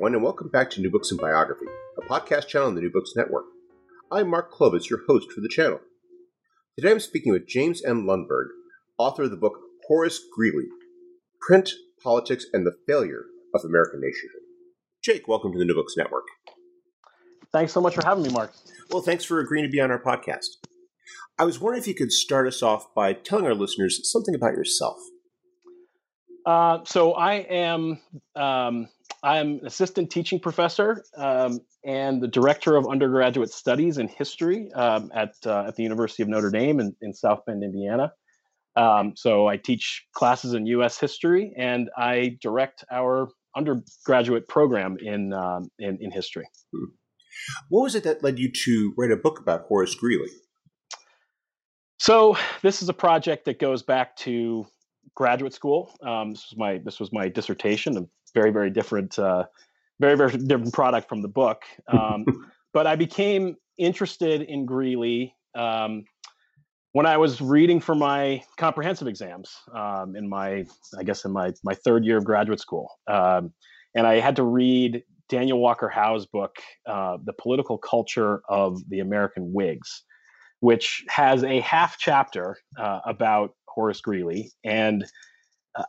Everyone, and welcome back to New Books and Biography, a podcast channel on the New Books Network. I'm Mark Klobas, your host for the channel. Today I'm speaking with James M. Lundberg, author of the book Horace Greeley Print, Politics, and the Failure of American Nationhood. Jake, welcome to the New Books Network. Thanks so much for having me, Mark. Well, thanks for agreeing to be on our podcast. I was wondering if you could start us off by telling our listeners something about yourself. Uh, so I am um, I'm an assistant teaching professor um, and the director of undergraduate studies in history um, at uh, at the University of Notre Dame in, in South Bend, Indiana. Um, so I teach classes in U.S. history and I direct our undergraduate program in um, in, in, history. Hmm. What was it that led you to write a book about Horace Greeley? So this is a project that goes back to graduate school. Um, this was my this was my dissertation, very very different, uh, very very different product from the book. Um, but I became interested in Greeley um, when I was reading for my comprehensive exams um, in my I guess in my my third year of graduate school, um, and I had to read Daniel Walker Howe's book, uh, "The Political Culture of the American Whigs." Which has a half chapter uh, about Horace Greeley, and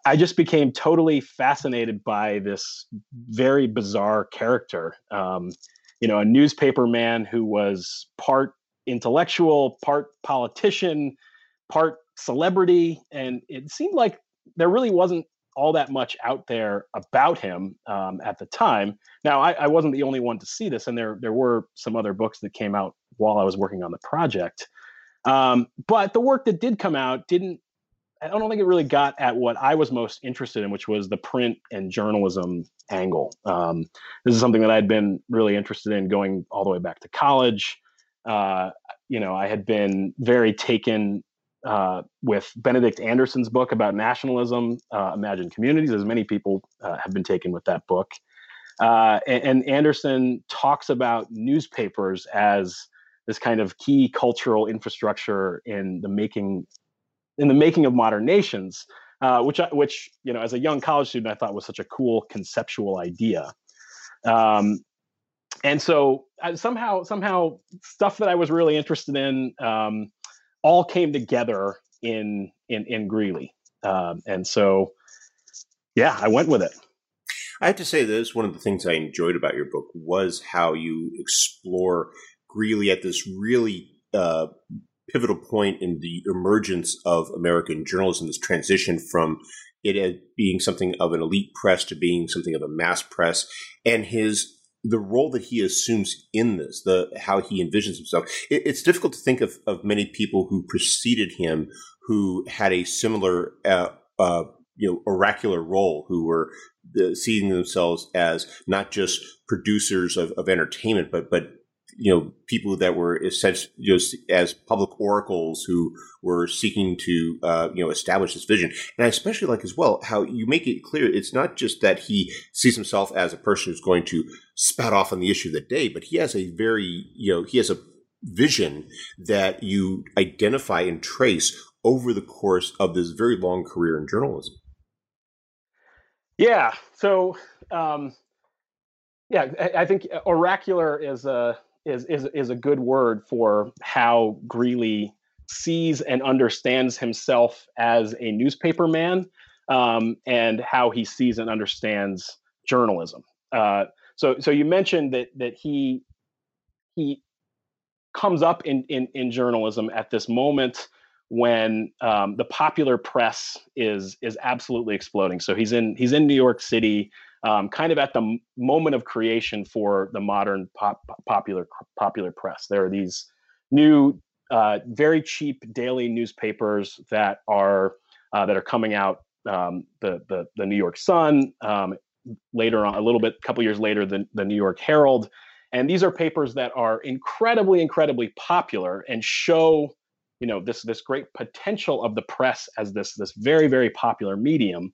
I just became totally fascinated by this very bizarre character. Um, you know, a newspaper man who was part intellectual, part politician, part celebrity, and it seemed like there really wasn't all that much out there about him um, at the time. Now, I, I, wasn't the only one to see this, and there there were some other books that came out while I was working on the project. Um, but the work that did come out didn't I don't think it really got at what I was most interested in, which was the print and journalism angle. Um, this is something that I'd been really interested in going all the way back to college. Uh, you know, I had been very taken uh, with Benedict Anderson's book about nationalism, uh, Imagine Communities, as many people uh, have been taken with that book. Uh, and, and Anderson talks about newspapers as this kind of key cultural infrastructure in the making in the making of modern nations, uh, which I, which you know as a young college student I thought was such a cool conceptual idea. Um, and so uh, somehow somehow stuff that I was really interested in um, all came together in in in Greeley, um, and so yeah, I went with it. I have to say this one of the things I enjoyed about your book was how you explore Greeley at this really uh, pivotal point in the emergence of American journalism, this transition from it being something of an elite press to being something of a mass press, and his the role that he assumes in this, the how he envisions himself. It, it's difficult to think of, of many people who preceded him who had a similar, uh, uh, you know, oracular role, who were the, seeing themselves as not just producers of, of entertainment, but but you know people that were essentially just as public oracles who were seeking to uh, you know establish this vision. And I especially like as well how you make it clear it's not just that he sees himself as a person who's going to spout off on the issue of the day, but he has a very you know he has a vision that you identify and trace over the course of this very long career in journalism. Yeah. So, um, yeah, I think oracular is a is is is a good word for how Greeley sees and understands himself as a newspaper man, um, and how he sees and understands journalism. Uh, so, so you mentioned that that he he comes up in in, in journalism at this moment when um, the popular press is is absolutely exploding. So he's in he's in New York City, um, kind of at the moment of creation for the modern pop, popular popular press. There are these new, uh, very cheap daily newspapers that are uh, that are coming out. Um, the, the the New York Sun, um, later on, a little bit, a couple years later, the the New York Herald, and these are papers that are incredibly incredibly popular and show you know this this great potential of the press as this this very very popular medium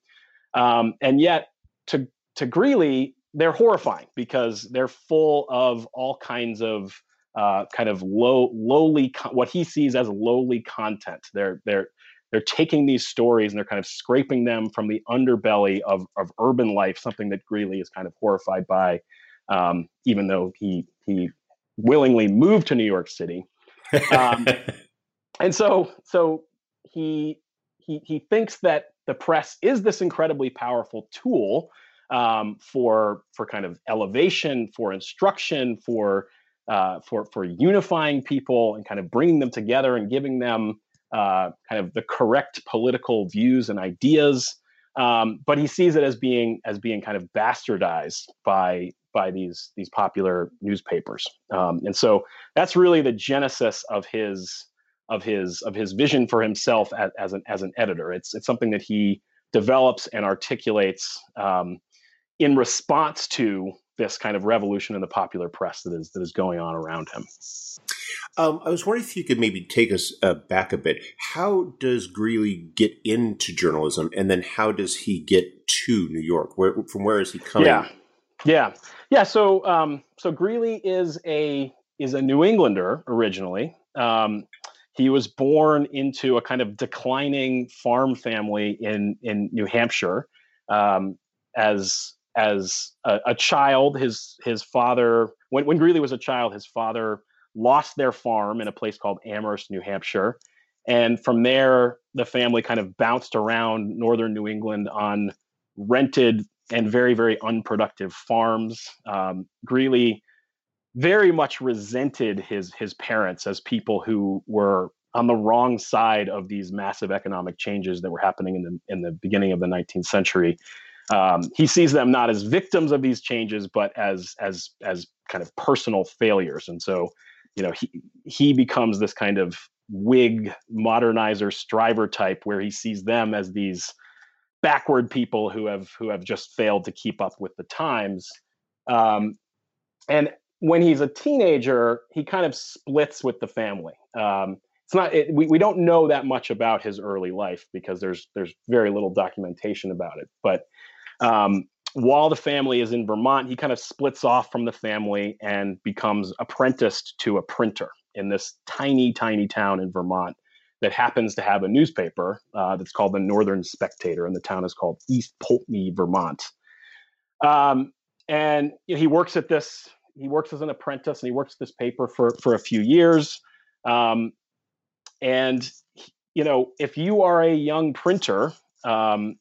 um, and yet to to Greeley they're horrifying because they're full of all kinds of uh, kind of low lowly what he sees as lowly content. They're they're they're taking these stories and they're kind of scraping them from the underbelly of, of urban life something that Greeley is kind of horrified by um, even though he he willingly moved to New York City. Um, and so so he he he thinks that the press is this incredibly powerful tool um, for for kind of elevation, for instruction, for uh, for for unifying people and kind of bringing them together and giving them uh, kind of the correct political views and ideas. Um, but he sees it as being as being kind of bastardized by by these these popular newspapers, um, and so that's really the genesis of his of his of his vision for himself as, as an as an editor. It's it's something that he develops and articulates um, in response to this kind of revolution in the popular press that is that is going on around him. Um, I was wondering if you could maybe take us uh, back a bit. How does Greeley get into journalism, and then how does he get to New York? Where, from where is he coming? Yeah, yeah, yeah. So, um, so Greeley is a is a New Englander originally. Um, he was born into a kind of declining farm family in in New Hampshire. Um, as as a, a, child, his his father when when Greeley was a child, his father lost their farm in a place called Amherst, New Hampshire, and from there the family kind of bounced around northern New England on rented and very very unproductive farms. Um, Greeley very much resented his his parents as people who were on the wrong side of these massive economic changes that were happening in the in the beginning of the 19th century. Um, he sees them not as victims of these changes, but as as as kind of personal failures. And so, you know, he he becomes this kind of Whig modernizer striver type, where he sees them as these backward people who have who have just failed to keep up with the times. Um, and when he's a teenager, he kind of splits with the family. Um, it's not it, we, we don't know that much about his early life because there's there's very little documentation about it. But um, while the family is in Vermont, he kind of splits off from the family and becomes apprenticed to a printer in this tiny, tiny town in Vermont that happens to have a newspaper uh, that's called the Northern Spectator, and the town is called East Poultney, Vermont. Um, and you know, he works at this he works as an apprentice and he works this paper for for a few years um, and you know if you are a young printer um,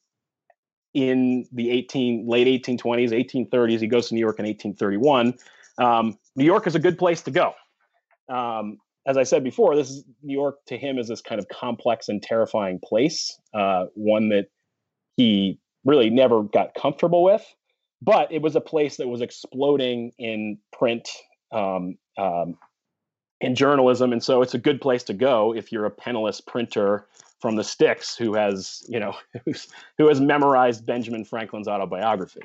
in the 18 late 1820s 1830s he goes to new york in 1831 um, new york is a good place to go. Um, as i said before this is new york to him is this kind of complex and terrifying place uh, one that he really never got comfortable with. But it was a place that was exploding in print um, um, in journalism, and so it's a good place to go if you're a penniless printer from the sticks who has you know who has memorized Benjamin Franklin's autobiography.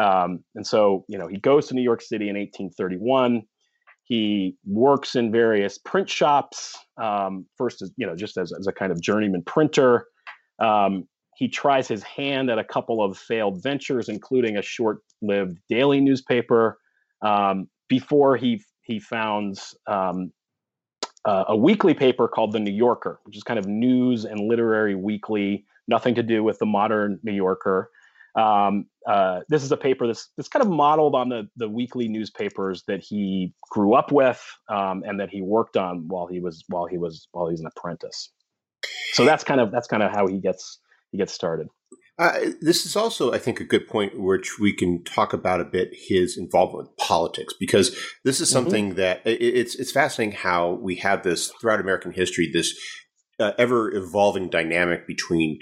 Um, and so you know he goes to New York City in 1831. He works in various print shops. Um, first, as you know, just as, as a kind of journeyman printer. Um, he tries his hand at a couple of failed ventures, including a short-lived daily newspaper. Um, before he he founds um, uh, a weekly paper called the New Yorker, which is kind of news and literary weekly, nothing to do with the modern New Yorker. Um, uh, this is a paper that's, that's kind of modeled on the, the weekly newspapers that he grew up with um, and that he worked on while he was while he was while he was an apprentice. So that's kind of that's kind of how he gets he gets started. Uh, this is also, I think, a good point which we can talk about a bit his involvement with politics because this is mm-hmm. something mm-hmm. that it, it's it's fascinating how we have this throughout American history this uh, ever evolving dynamic between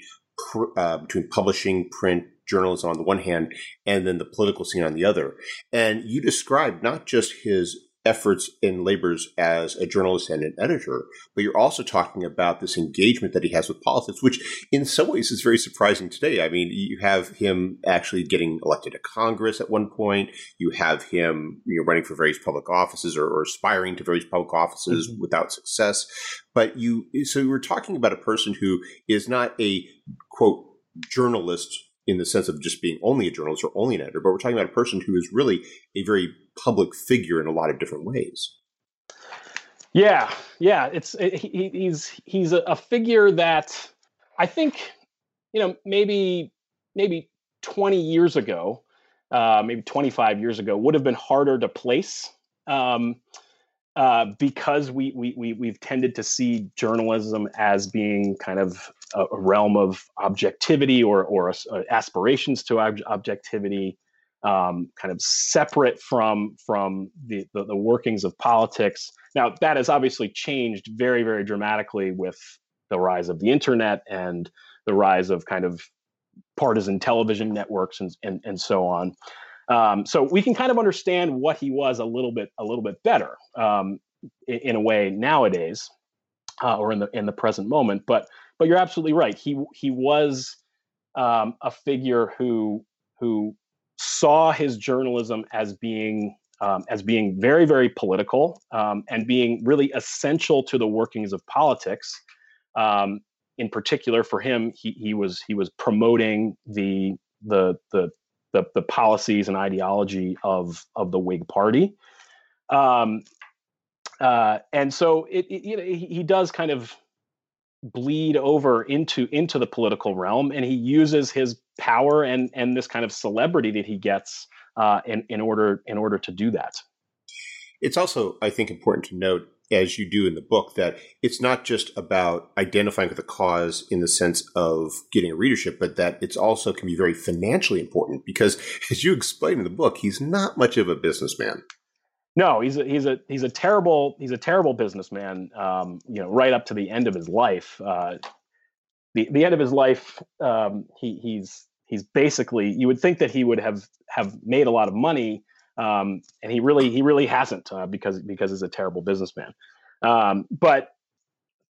uh, between publishing, print, journalism on the one hand, and then the political scene on the other. And you described not just his efforts and labors as a journalist and an editor, but you're also talking about this engagement that he has with politics, which in some ways is very surprising today. I mean, you have him actually getting elected to Congress at one point. You have him you know, running for various public offices or, or aspiring to various public offices mm-hmm. without success. But you, so we're talking about a person who is not a quote journalist in the sense of just being only a journalist or only an editor, but we're talking about a person who is really a very public figure in a lot of different ways. Yeah, yeah, it's it, he, he's he's a figure that I think you know maybe maybe 20 years ago, uh, maybe 25 years ago would have been harder to place. Um, uh, because we, we, we, we've tended to see journalism as being kind of a, realm of objectivity or, or a, aspirations to ob- objectivity, um, kind of separate from, from the, the, the, workings of politics. Now, that has obviously changed very, very dramatically with the rise of the internet and the rise of kind of partisan television networks and, and, and so on. Um, so we can kind of understand what he was a little bit a little bit better um, in, in, a way nowadays, uh, or in the in the present moment. But but you're absolutely right. He he was um, a figure who who saw his journalism as being um, as being very very political um, and being really essential to the workings of politics. Um, in particular, for him, he he was he was promoting the the the the, the policies and ideology of of the Whig Party. Um, uh, and so it, it, you know, he, he does kind of bleed over into into the political realm, and he uses his power and and this kind of celebrity that he gets uh, in in order in order to do that. It's also, I think, important to note as you do in the book, that it's not just about identifying with a cause in the sense of getting a readership, but that it's also can be very financially important because, as you explain in the book, he's not much of a businessman. No, he's a, he's a he's a terrible he's a terrible businessman. Um, you know, right up to the end of his life. Uh, the the end of his life, um, he he's he's basically you would think that he would have have made a lot of money um, and he really he really hasn't uh, because because he's a terrible businessman. Um, but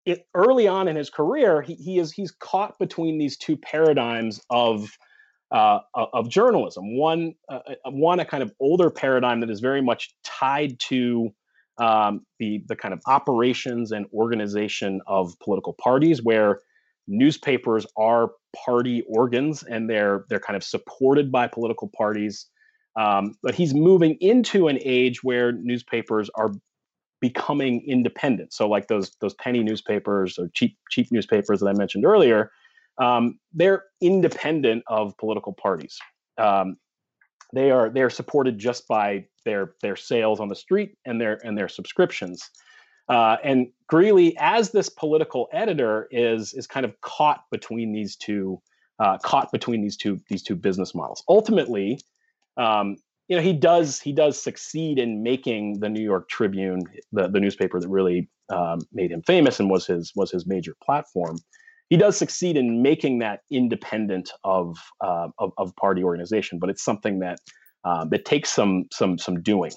it, early on in his career, he, he is he's caught between these two paradigms of uh, of journalism. One uh, uh, one a kind of older paradigm that is very much tied to um, the the kind of operations and organization of political parties, where newspapers are party organs and they're they're kind of supported by political parties um, but he's moving into an age where newspapers are becoming independent. So, like those those penny newspapers or cheap cheap newspapers that I mentioned earlier, um, they're independent of political parties. Um, they are they are supported just by their their sales on the street and their and their subscriptions. Uh, and Greeley, as this political editor, is is kind of caught between these two uh, caught between these two these two business models. Ultimately, um, you know he does he does succeed in making the New York Tribune the, the newspaper that really um, made him famous and was his was his major platform. He does succeed in making that independent of uh, of, of, party organization, but it's something that uh, that takes some some some doing.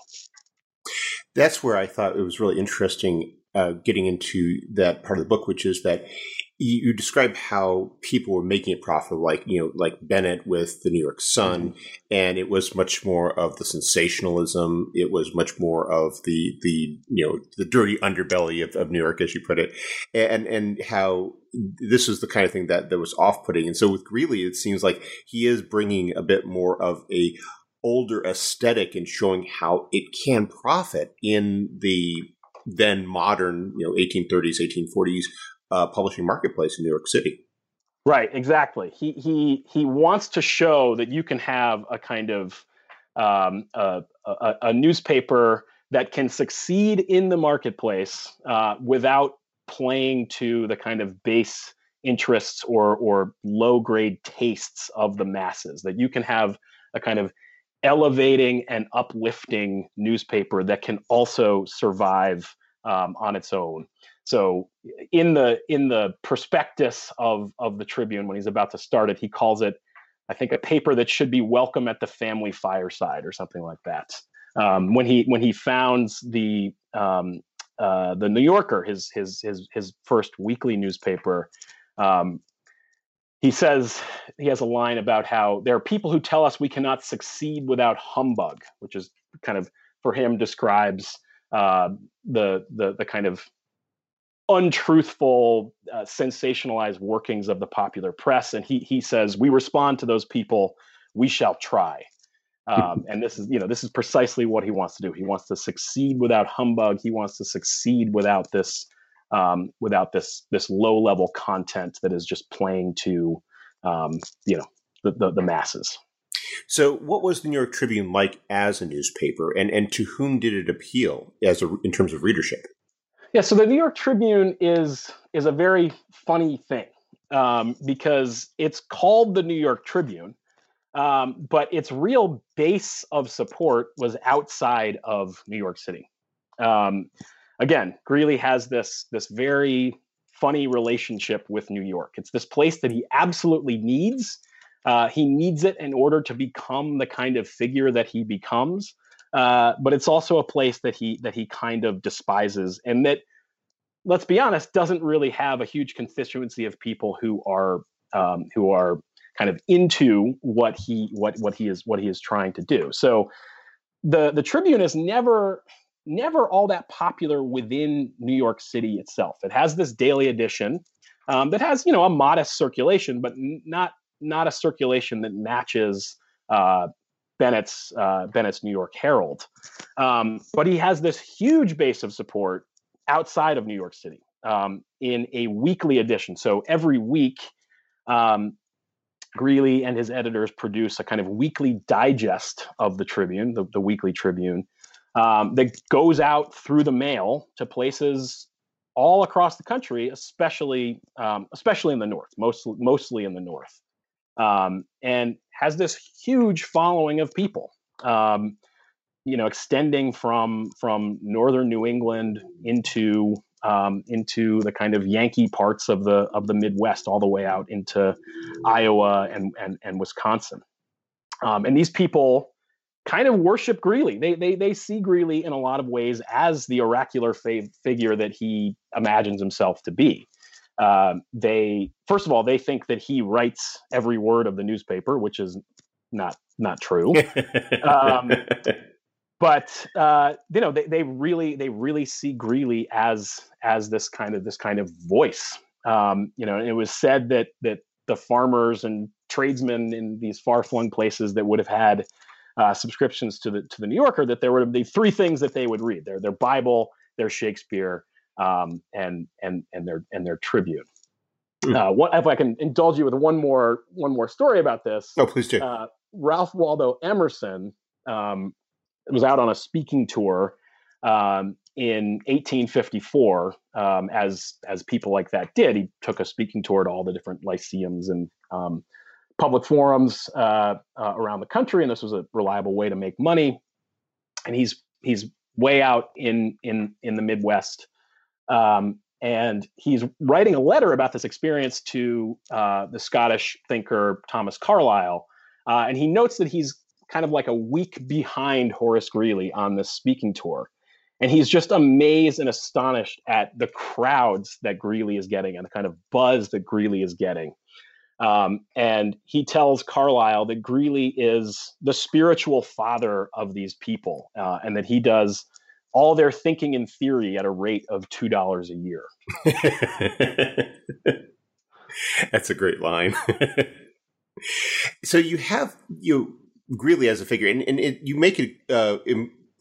That's where I thought it was really interesting uh, getting into that part of the book, which is that you, you describe how people were making it profitable, like you know, like Bennett with the New York Sun, mm-hmm. and it was much more of the sensationalism. It was much more of the the you know the dirty underbelly of, of New York, as you put it, and and how this is the kind of thing that that was off putting. And so with Greeley, it seems like he is bringing a bit more of a older aesthetic and showing how it can profit in the then modern, you know, 1830s, 1840s uh, publishing marketplace in New York City. Right, exactly. He he he wants to show that you can have a kind of um, a, a, a, newspaper that can succeed in the marketplace uh, without playing to the kind of base interests or or low grade tastes of the masses. That you can have a kind of elevating and uplifting newspaper that can also survive um, on its own. So in the in the prospectus of of the Tribune when he's about to start it, he calls it, I think, a paper that should be welcome at the family fireside or something like that. Um, when he when he founds the um, uh, the New Yorker, his his his his first weekly newspaper, um, he says he has a line about how there are people who tell us we cannot succeed without humbug, which is kind of for him describes uh, the the the kind of untruthful, uh, sensationalized workings of the popular press. And he he says we respond to those people. We shall try. Um, and this is you know this is precisely what he wants to do. He wants to succeed without humbug. He wants to succeed without this um, without this this low level content that is just playing to um, you know the, the, the masses. So, what was the New York Tribune like as a newspaper, and and to whom did it appeal as a, in terms of readership? Yeah, so the New York Tribune is is a very funny thing um, because it's called the New York Tribune, um, but its real base of support was outside of New York City. Um, again, Greeley has this this very funny relationship with New York. It's this place that he absolutely needs. Uh, he needs it in order to become the kind of figure that he becomes. Uh, but it's also a place that he that he kind of despises, and that let's be honest, doesn't really have a huge constituency of people who are um, who are kind of into what he what what he is what he is trying to do. So the the Tribune is never never all that popular within New York City itself. It has this daily edition um, that has you know a modest circulation, but not not a circulation that matches uh, Bennett's uh, Bennett's New York Herald. Um, but he has this huge base of support outside of New York City um, in a weekly edition. So every week, um, Greeley and his editors produce a kind of weekly digest of the Tribune, the, the weekly Tribune, um, that goes out through the mail to places all across the country, especially um, especially in the north, mostly mostly in the north, um, and has this huge following of people. Um, you know, extending from from northern New England into um, into the kind of Yankee parts of the of the Midwest, all the way out into Iowa and and, and Wisconsin. Um, and these people kind of worship Greeley. They they they see Greeley in a lot of ways as the oracular figure that he imagines himself to be. Um, they first of all they think that he writes every word of the newspaper, which is not not true. um, but uh, you know they, they really they really see Greeley as as this kind of this kind of voice. Um, you know, it was said that that the farmers and tradesmen in these far flung places that would have had uh, subscriptions to the to the New Yorker that there would be three things that they would read: their their Bible, their Shakespeare, um, and and and their and their Tribune. Mm. Uh, what if I can indulge you with one more one more story about this? Oh, please do. Uh, Ralph Waldo Emerson um, was out on a speaking tour um, in 1854, um, as as people like that did. He took a speaking tour to all the different lyceums and um, public forums uh, uh, around the country, and this was a reliable way to make money. And he's he's way out in in in the Midwest, um, and he's writing a letter about this experience to uh, the Scottish thinker Thomas Carlyle, uh, and he notes that he's kind of like a week behind Horace Greeley on this speaking tour. and he's just amazed and astonished at the crowds that Greeley is getting and the kind of buzz that Greeley is getting. Um, and he tells Carlyle that Greeley is the spiritual father of these people, uh, and that he does all their thinking and theory at a rate of two dollars a year. That's a great line. so you have you Greeley as a figure, and, and it, you make a uh,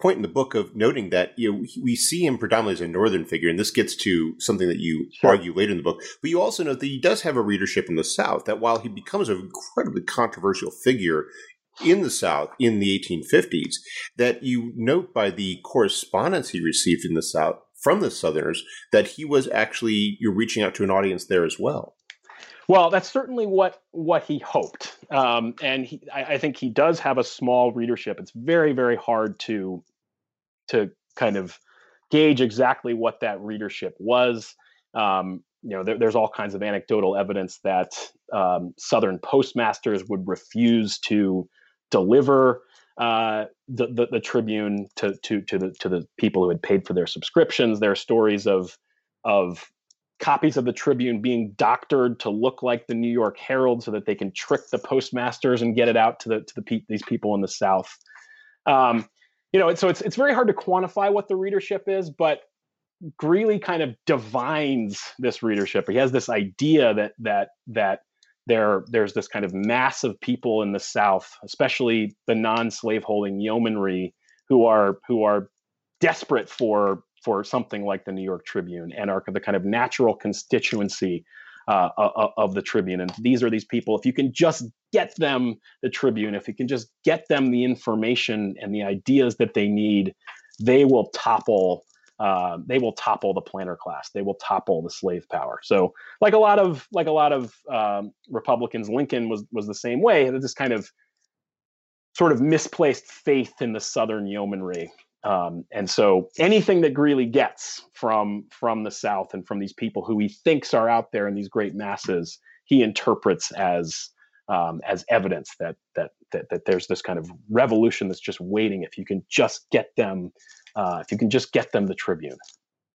point in the book of noting that you know we see him predominantly as a northern figure, and this gets to something that you sure. argue later in the book. But you also note that he does have a readership in the South. That while he becomes an incredibly controversial figure in the South in the 1850s, that you note by the correspondence he received in the South from the Southerners that he was actually you're reaching out to an audience there as well. Well, that's certainly what what he hoped, um, and he, I, I, think he does have a small readership. It's very very hard to to kind of gauge exactly what that readership was. Um, you know, there, there's all kinds of anecdotal evidence that um, Southern postmasters would refuse to deliver uh, the, the, the Tribune to to to the to the people who had paid for their subscriptions. There are stories of of copies of the Tribune being doctored to look like the New York Herald so that they can trick the postmasters and get it out to the to the pe- these people in the South. Um, you know, so it's it's very hard to quantify what the readership is, but Greeley kind of divines this readership. He has this idea that that that there there's this kind of mass of people in the South, especially the non-slaveholding yeomanry, who are who are desperate for for something like the New York Tribune and are the kind of natural constituency uh, of the Tribune. And these are these people. If you can just get them the Tribune, if you can just get them the information and the ideas that they need, they will topple. Uh, they will topple the planter class. They will topple the slave power. So, like a lot of like a lot of um, Republicans, Lincoln was was the same way. This kind of sort of misplaced faith in the Southern yeomanry um, and so anything that Greeley gets from from the South and from these people who he thinks are out there in these great masses, he interprets as um, as evidence that, that that that there's this kind of revolution that's just waiting if you can just get them uh, if you can just get them the Tribune.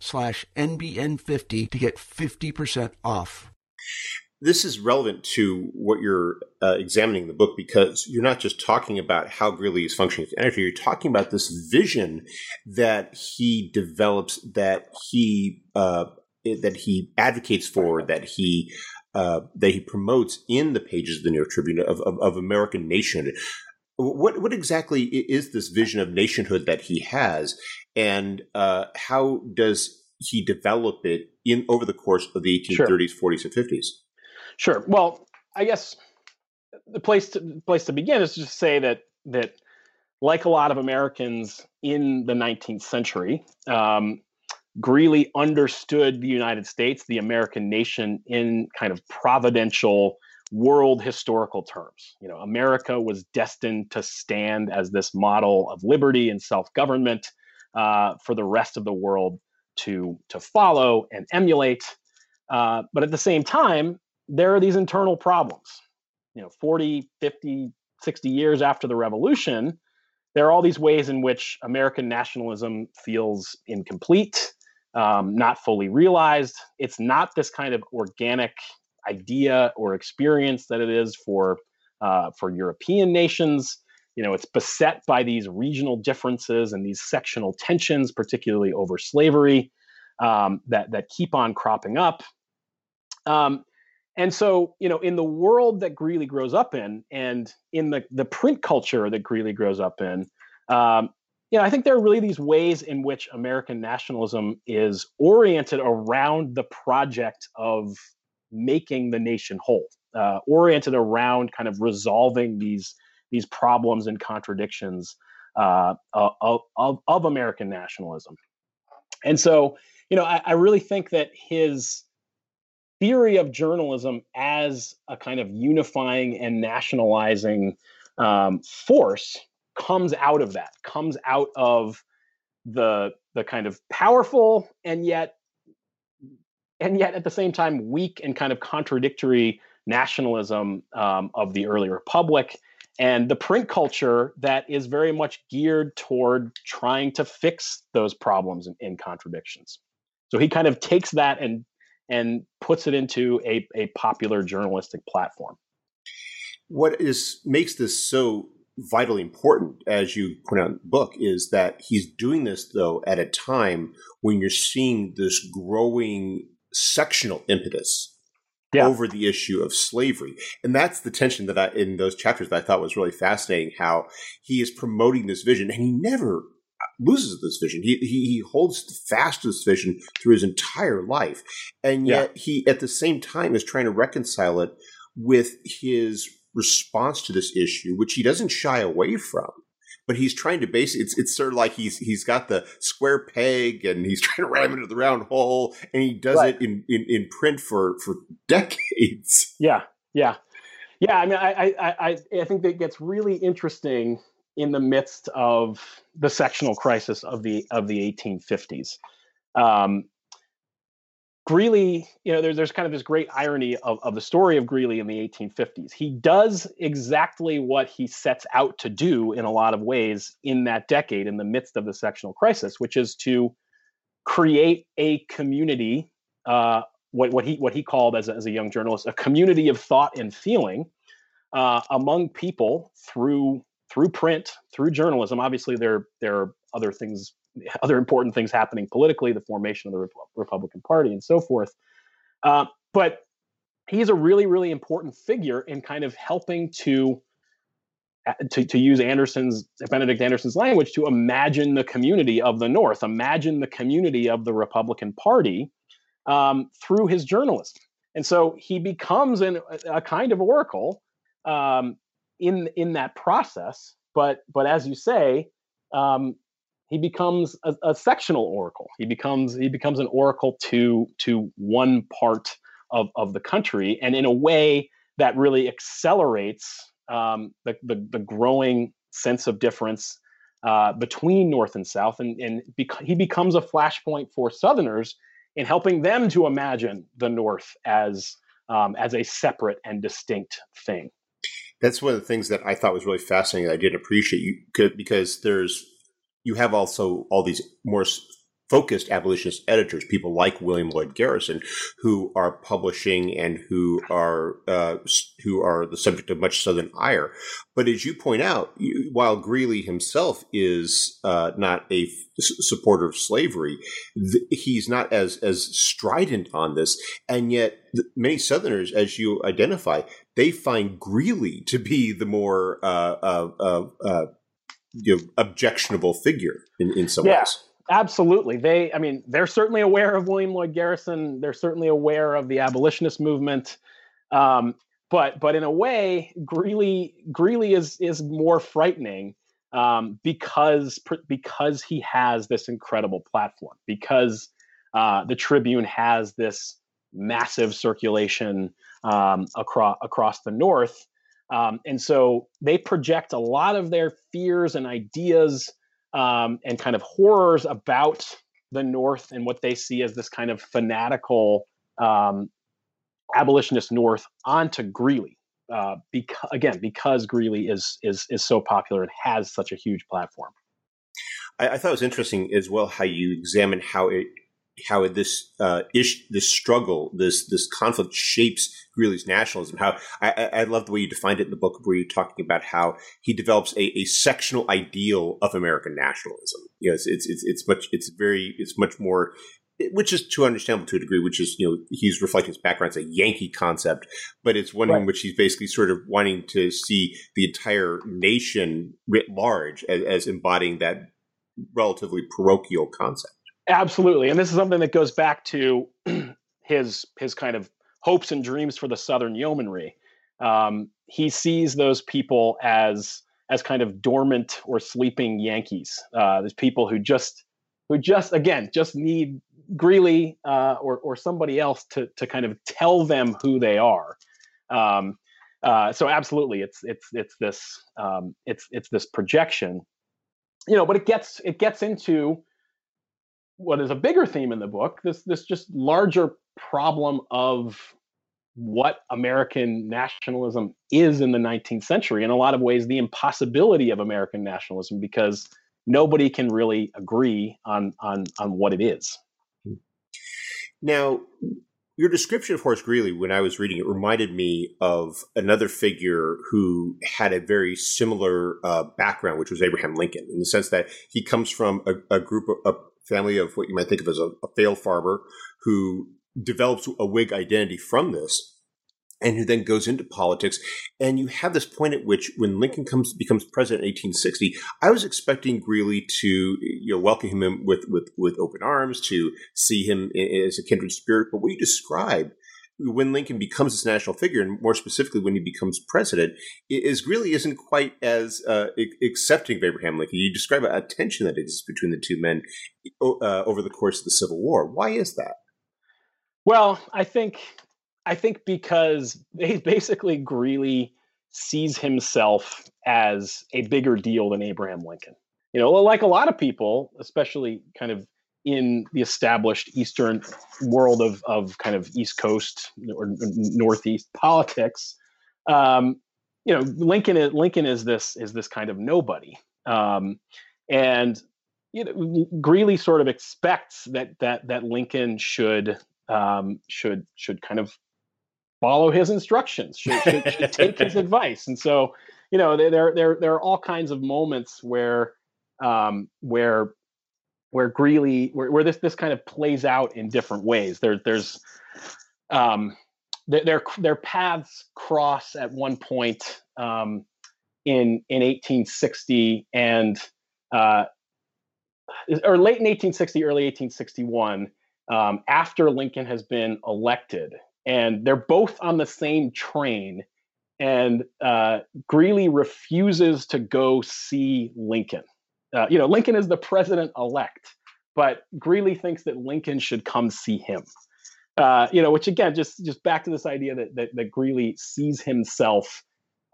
slash NBN50 to get 50% off. This is relevant to what you're uh, examining in the book because you're not just talking about how Greeley is functioning with energy, you're talking about this vision that he develops, that he uh, that he advocates for, that he uh, that he promotes in the pages of the New York Tribune of, of, of American nationhood. What what exactly is this vision of nationhood that he has, and uh, how does he develop it in over the course of the 1830s, sure. 40s, and 50s. Sure. Well, I guess the place to place to begin is to just say that that like a lot of Americans in the 19th century, um, Greeley understood the United States, the American nation, in kind of providential world historical terms. You know, America was destined to stand as this model of liberty and self-government uh, for the rest of the world to to follow and emulate. Uh, but at the same time, there are these internal problems. You know, 40, 50, 60 years after the revolution, there are all these ways in which American nationalism feels incomplete, um, not fully realized. It's not this kind of organic idea or experience that it is for uh, for European nations you know it's beset by these regional differences and these sectional tensions particularly over slavery um, that that keep on cropping up. Um, and so, you know, in the world that Greeley grows up in, and in the the print culture that Greeley grows up in, um, you know, I think there are really these ways in which American nationalism is oriented around the project of making the nation whole, uh, oriented around kind of resolving these these problems and contradictions uh, of, of, American nationalism. And so, you know, I, I really think that his theory of journalism as a kind of unifying and nationalizing um, force comes out of that, comes out of the the kind of powerful and yet and yet at the same time weak and kind of contradictory nationalism um, of the early republic and the print culture that is very much geared toward trying to fix those problems and, and contradictions. So he kind of takes that and and puts it into a, a popular journalistic platform. What is makes this so vitally important, as you point out in the book, is that he's doing this though at a time when you're seeing this growing sectional impetus yeah. over the issue of slavery. And that's the tension that I, in those chapters that I thought was really fascinating, how he is promoting this vision and he never loses this vision. He, he, he holds fast to this vision through his entire life. And yet yeah. he, at the same time, is trying to reconcile it with his response to this issue, which he doesn't shy away from. But he's trying to base it's it's sort of like he's he's got the square peg and he's trying to ram into the round hole, and he does right. it in, in, in print for for decades. Yeah, yeah, yeah. I mean, I I I, I think that gets really interesting in the midst of the sectional crisis of the of the 1850s. Um, Greeley, you know, there's there's kind of this great irony of, of the story of Greeley in the 1850s. He does exactly what he sets out to do in a lot of ways in that decade, in the midst of the sectional crisis, which is to create a community, uh, what what he what he called as a, as a young journalist, a community of thought and feeling uh, among people through through print, through journalism. Obviously, there there are other things other important things happening politically, the formation of the Rep- Republican Party, and so forth. Uh, but he's a really, really important figure in kind of helping to, uh, to, to use Anderson's Benedict Anderson's language to imagine the community of the North, imagine the community of the Republican Party um, through his journalism. And so he becomes an, a kind of oracle um, in in that process. But but as you say, um, he becomes a, a, sectional oracle. He becomes he becomes an oracle to to one part of, of the country, and in a way that really accelerates um, the, the, the growing sense of difference uh, between North and South, and and bec- he becomes a flashpoint for Southerners in helping them to imagine the North as um, as a separate and distinct thing. That's one of the things that I thought was really fascinating. I did appreciate you could, because there's you have also all these more focused abolitionist editors, people like William Lloyd Garrison, who are publishing and who are uh, who are the subject of much Southern ire. But as you point out, you, while Greeley himself is uh, not a supporter of slavery, th- he's not as as strident on this, and yet th- many Southerners, as you identify, they find Greeley to be the more uh, uh, uh you know, objectionable figure in, in some yeah. ways. Absolutely. They, I mean, they're certainly aware of William Lloyd Garrison. They're certainly aware of the abolitionist movement. Um, but, but in a way, Greeley, Greeley is, is more frightening um, because, because he has this incredible platform, because uh, the Tribune has this massive circulation um, across, across the North. Um, and so they project a lot of their fears and ideas um, and kind of horrors about the North and what they see as this kind of fanatical um, abolitionist North onto Greeley. Uh, because again, because Greeley is is is so popular and has such a huge platform. I, I, thought it was interesting as well how you examine how it how this uh, ish, this struggle, this this conflict shapes Greeley's nationalism. How I, I love the way you defined it in the book, where you're talking about how he develops a, a sectional ideal of American nationalism. You know, it's, it's it's it's much it's very it's much more which is too understandable to a degree, which is, you know, he's reflecting his background as a Yankee concept, but it's one right. in which he's basically sort of wanting to see the entire nation writ large as, as embodying that relatively parochial concept. Absolutely. And this is something that goes back to his his kind of hopes and dreams for the Southern yeomanry. Um, he sees those people as as kind of dormant or sleeping Yankees. Uh, there's people who just who just again just need Greeley uh, or or somebody else to to kind of tell them who they are. Um, uh, so absolutely, it's it's it's this um, it's it's this projection, you know. But it gets it gets into what is a bigger theme in the book. This this just larger problem of what American nationalism is in the 19th century. In a lot of ways, the impossibility of American nationalism because nobody can really agree on on on what it is. Now, your description of Horace Greeley, when I was reading it, reminded me of another figure who had a very similar uh, background, which was Abraham Lincoln, in the sense that he comes from a, a group, of, a family of what you might think of as a, a failed farmer who develops a Whig identity from this and who then goes into politics. And you have this point at which, when Lincoln comes becomes president in 1860, I was expecting Greeley to you know welcome him with with with open arms, to see him as a kindred spirit. But what you describe when Lincoln becomes this national figure, and more specifically when he becomes president, is Greeley isn't quite as uh, accepting of Abraham Lincoln. You describe a tension that exists between the two men uh, over the course of the Civil War. Why is that? Well, I think I think because basically Greeley sees himself as a bigger deal than Abraham Lincoln. You know, like a lot of people, especially kind of in the established Eastern world of, of kind of East Coast or Northeast politics, um, you know, Lincoln is, Lincoln is this is this kind of nobody, um, and you know, Greeley sort of expects that that that Lincoln should um, should should kind of follow his instructions, should, should, should take his advice. And so, you know, there there there are all kinds of moments where um, where where Greeley where, where this this kind of plays out in different ways. There there's um, their their paths cross at one point um, in in 1860 and uh, or late in 1860, early 1861 um, after Lincoln has been elected, and they're both on the same train. And uh, Greeley refuses to go see Lincoln. Uh, you know, Lincoln is the president elect, but Greeley thinks that Lincoln should come see him. Uh, you know, which again, just just back to this idea that that, that Greeley sees himself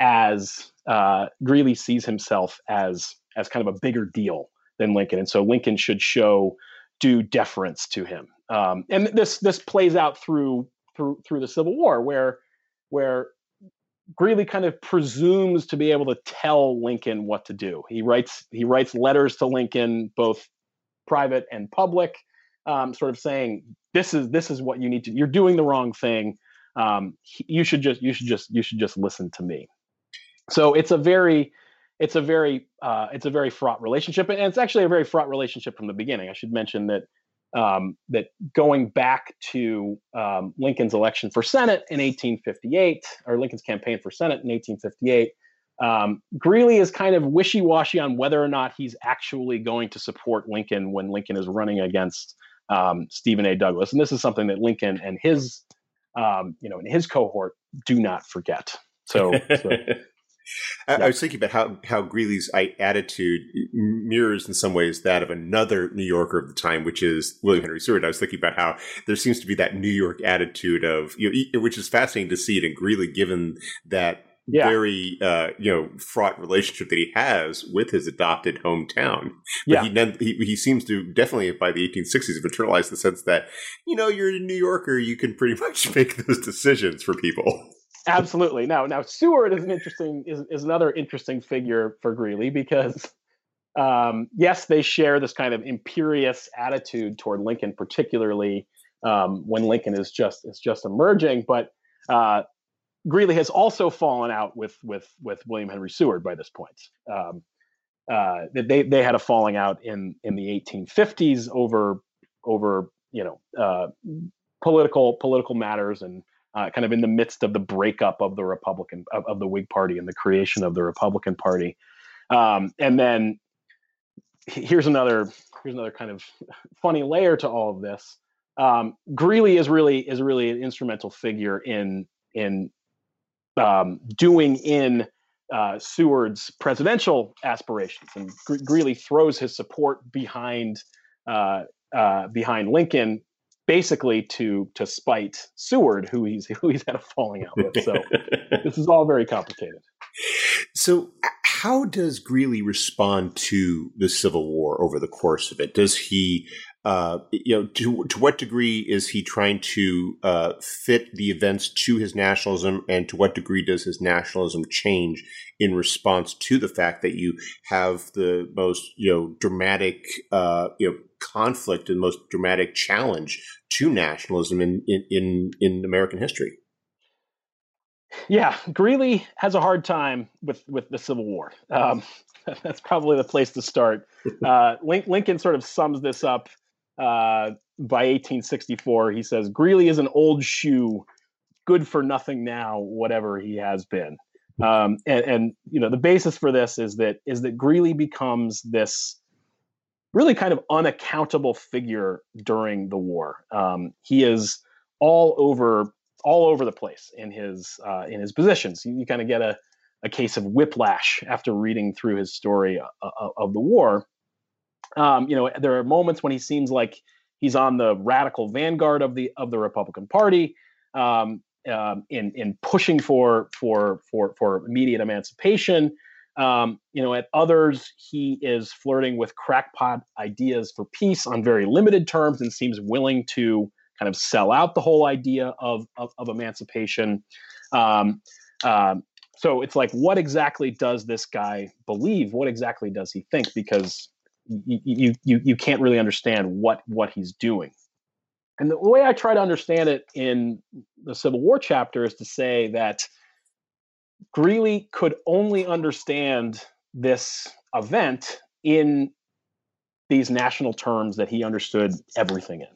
as uh, Greeley sees himself as as kind of a bigger deal than Lincoln, and so Lincoln should show due deference to him. Um, and this this plays out through through through the Civil War, where where Greeley kind of presumes to be able to tell Lincoln what to do. He writes he writes letters to Lincoln, both private and public, um, sort of saying this is this is what you need to. You're doing the wrong thing. Um, you should just you should just you should just listen to me. So it's a very it's a very uh, it's a very fraught relationship, and it's actually a very fraught relationship from the beginning. I should mention that um, that going back to um, Lincoln's election for Senate in 1858, or Lincoln's campaign for Senate in 1858, um, Greeley is kind of wishy washy on whether or not he's actually going to support Lincoln when Lincoln is running against um, Stephen A. Douglas. And this is something that Lincoln and his, um, you know, in his cohort do not forget. So, so I, I, was thinking about how, how Greeley's attitude mirrors in some ways that of another New Yorker of the time, which is William Henry Seward. I was thinking about how there seems to be that New York attitude of, you know, which is fascinating to see it in Greeley, given that yeah. very uh, you know fraught relationship that he has with his adopted hometown. But yeah. he, he, he seems to definitely by the 1860s have internalized the sense that you know you're a New Yorker, you can pretty much make those decisions for people. Absolutely. Now, now Seward is an interesting is, is another interesting figure for Greeley because um, yes, they share this kind of imperious attitude toward Lincoln, particularly um, when Lincoln is just is just emerging. But uh, Greeley has also fallen out with with with William Henry Seward by this point. Um, uh, they they had a falling out in in the 1850s over over you know uh, political political matters and uh, kind of in the midst of the breakup of the Republican of, of, the Whig Party and the creation of the Republican Party. Um, and then here's another here's another kind of funny layer to all of this. Um, Greeley is really is really an instrumental figure in in um, doing in uh, Seward's presidential aspirations, and Greeley throws his support behind uh, uh, behind Lincoln, basically to to spite Seward, who he's who he's had a falling out with. So this is all very complicated. So, how does Greeley respond to the Civil War over the course of it? Does he uh, you know, to, to what degree is he trying to uh, fit the events to his nationalism, and to what degree does his nationalism change in response to the fact that you have the most, you know, dramatic, uh, you know, conflict and most dramatic challenge to nationalism in in in, in American history? Yeah, Greeley has a hard time with with the Civil War. Um, that's probably the place to start. Uh, Lincoln sort of sums this up uh, by 1864, he says Greeley is an old shoe, good for nothing now, whatever he has been. Um, and, and you know the basis for this is that is that Greeley becomes this really kind of unaccountable figure during the war. Um, he is all over all over the place in his uh, in his positions. You, you kind of get a, a case of whiplash after reading through his story uh, uh of the war. Um, you know, there are moments when he seems like he's on the radical vanguard of the of the Republican Party um, um, in in pushing for for for for immediate emancipation. Um, you know, at others, he is flirting with crackpot ideas for peace on very limited terms and seems willing to kind of sell out the whole idea of of, of emancipation. Um, um, so it's like, what exactly does this guy believe? What exactly does he think? Because you you you can't really understand what what he's doing. And the way I try to understand it in the Civil War chapter is to say that Greeley could only understand this event in these national terms that he understood everything in.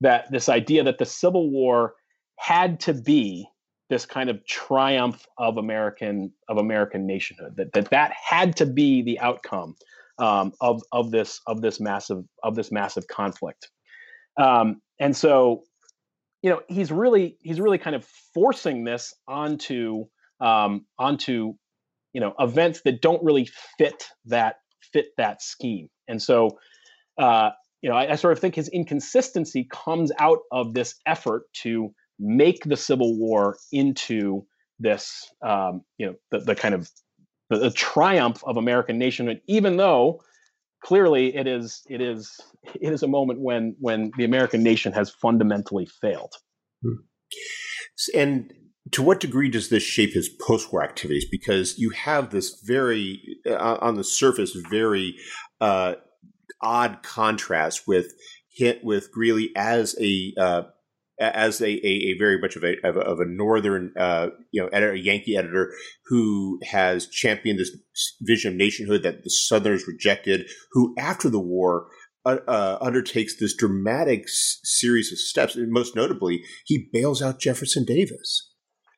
That this idea that the Civil War had to be this kind of triumph of American of American nationhood. That that that had to be the outcome um, of of this of this massive of this massive conflict. Um, and so, you know, he's really he's really kind of forcing this onto um, onto you know events that don't really fit that fit that scheme. And so, uh, you know, I, I sort of think his inconsistency comes out of this effort to make the Civil War into this, um, you know, the, the kind of the, the triumph of American nationhood, even though clearly it is it is it is a moment when when the American nation has fundamentally failed. Hmm. And to what degree does this shape his post-war activities? Because you have this very, uh, on the surface, very uh, odd contrast with hit with Greeley as a uh, as a, a, a, very much of a, of a, northern, uh, you know, editor, a Yankee editor who has championed this vision of nationhood that the Southerners rejected, who after the war uh, uh, undertakes this dramatic s- series of steps. And most notably, he bails out Jefferson Davis.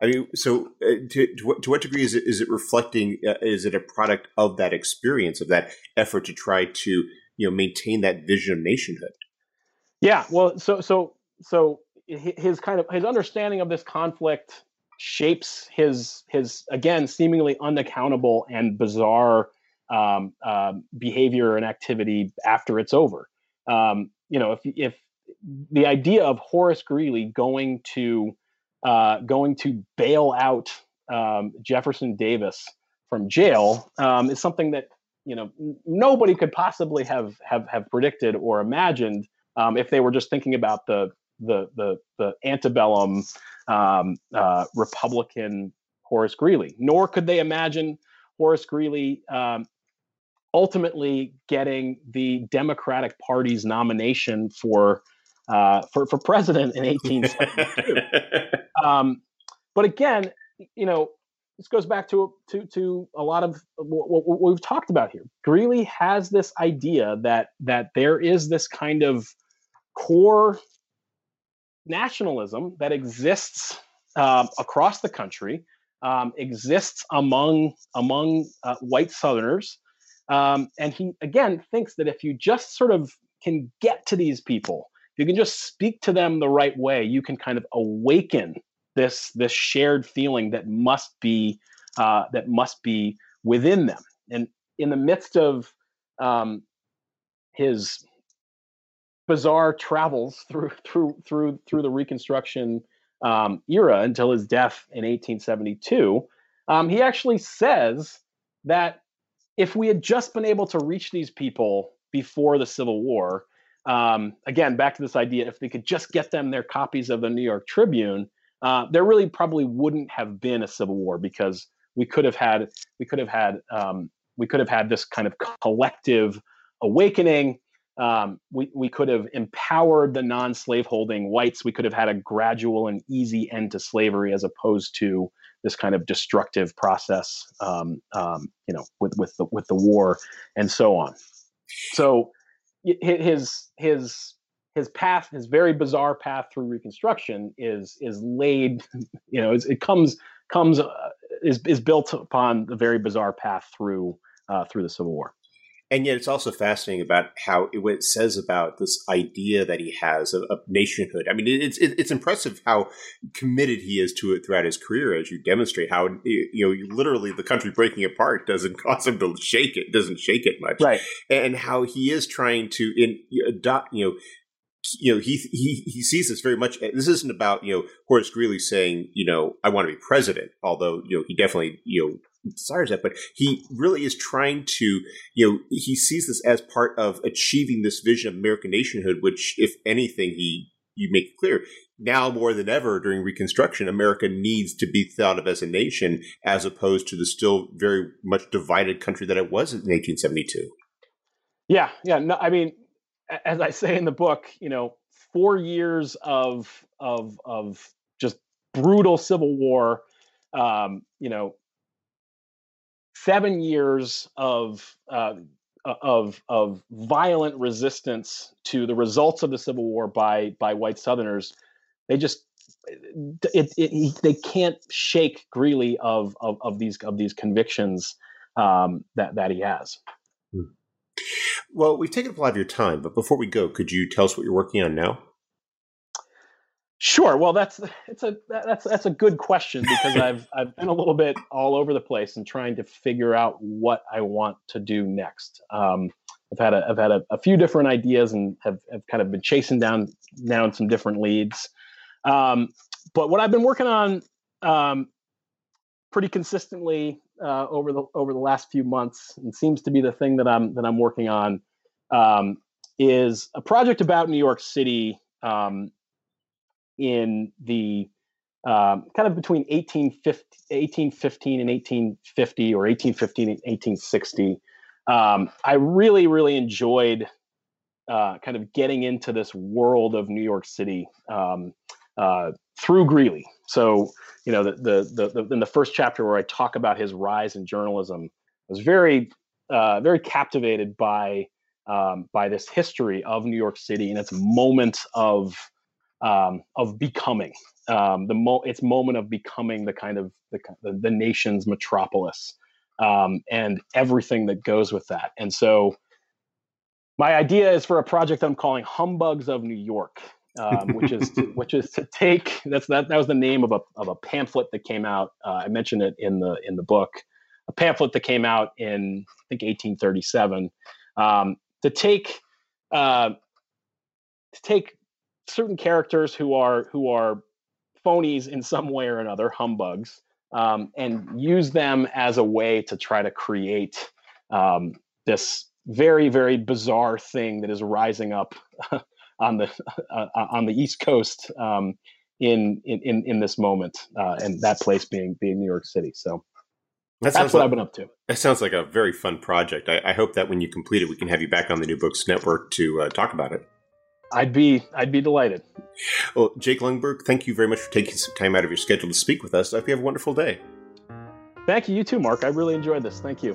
I mean, so uh, to, to, what, to what degree is it, is it reflecting, uh, is it a product of that experience, of that effort to try to, you know, maintain that vision of nationhood? Yeah, well, so, so, so his kind of his understanding of this conflict shapes his his again seemingly unaccountable and bizarre um, uh, behavior and activity after it's over. Um, you know, if if the idea of Horace Greeley going to uh, going to bail out um, Jefferson Davis from jail um, is something that you know nobody could possibly have have have predicted or imagined um, if they were just thinking about the the the the antebellum um, uh, Republican Horace Greeley. Nor could they imagine Horace Greeley um, ultimately getting the Democratic Party's nomination for uh, for for president in 1872. um, but again, you know, this goes back to to to a lot of what, what we've talked about here. Greeley has this idea that that there is this kind of core nationalism that exists um, across the country, um, exists among among uh, white Southerners, um, and he again thinks that if you just sort of can get to these people, you can just speak to them the right way, you can kind of awaken this this shared feeling that must be uh, that must be within them. And in the midst of um, his bizarre travels through through through through the Reconstruction um, era until his death in 1872, um, he actually says that if we had just been able to reach these people before the Civil War, um, again, back to this idea, if they could just get them their copies of the New York Tribune, uh, there really probably wouldn't have been a Civil War because we could have had we could have had um, we could have had this kind of collective awakening. Um, we, we could have empowered the non-slaveholding whites. We could have had a gradual and easy end to slavery as opposed to this kind of destructive process, um, um, you know, with, with the, with the war and so on. So his, his, his path, his very bizarre path through Reconstruction is, is laid, you know, it comes, comes, uh, is, is built upon the very bizarre path through, uh, through the Civil War and yet it's also fascinating about how it, what it says about this idea that he has of, of nationhood. I mean, it's it's impressive how committed he is to it throughout his career, as you demonstrate. How you know, literally, the country breaking apart doesn't cause him to shake it, doesn't shake it much, right? And how he is trying to in adopt, you know, you know, he he he sees this very much. This isn't about you know Horace Greeley saying you know I want to be president, although you know he definitely you know desires that, but he really is trying to you know he sees this as part of achieving this vision of American nationhood, which if anything he you make clear now more than ever during Reconstruction, America needs to be thought of as a nation as opposed to the still very much divided country that it was in 1872. Yeah, yeah. No, I mean, as I say in the book, you know, four years of of of just brutal civil war, um, you know, seven years of uh, of of violent resistance to the results of the Civil War by by white Southerners. They just it, it, they can't shake Greeley of, of of these of these convictions um, that that he has. Hmm. Well, we've taken up a lot of your time, but before we go, could you tell us what you're working on now? Sure. Well, that's it's a that's that's a good question because I've I've been a little bit all over the place and trying to figure out what I want to do next. Um, I've had a I've had a, a, few different ideas and have, have kind of been chasing down down some different leads. Um, but what I've been working on um, pretty consistently uh, over the over the last few months and seems to be the thing that I'm that I'm working on um, is a project about New York City um, in the um, kind of between 1850, 1815 and 1850 or 1815 and 1860. Um, I really really enjoyed uh, kind of getting into this world of New York City um, uh, through Greeley. So, you know, the, the, the, the, in the first chapter where I talk about his rise in journalism, I was very, uh, very captivated by, um, by this history of New York City and its moments of, um, of becoming, um, the mo- its moment of becoming the kind of the, the, the nation's metropolis, um, and everything that goes with that. And so, my idea is for a project I'm calling Humbugs of New York um, which is to, which is to take that's that that was the name of a of a pamphlet that came out. Uh, I mentioned it in the in the book, a pamphlet that came out in I think 1837. Um, to take uh, to take certain characters who are who are phonies in some way or another, humbugs, um, and use them as a way to try to create um, this very very bizarre thing that is rising up on the uh, uh, on the East Coast um, in, in in this moment, uh, and that place being being New York City. So that that's what like, I've been up to. That sounds like a very fun project. I, I, hope that when you complete it, we can have you back on the New Books Network to uh, talk about it. I'd be I'd be delighted. Well, Jake Lundberg, thank you very much for taking some time out of your schedule to speak with us. I hope you have a wonderful day. Thank you. You too, Mark. I really enjoyed this. Thank you.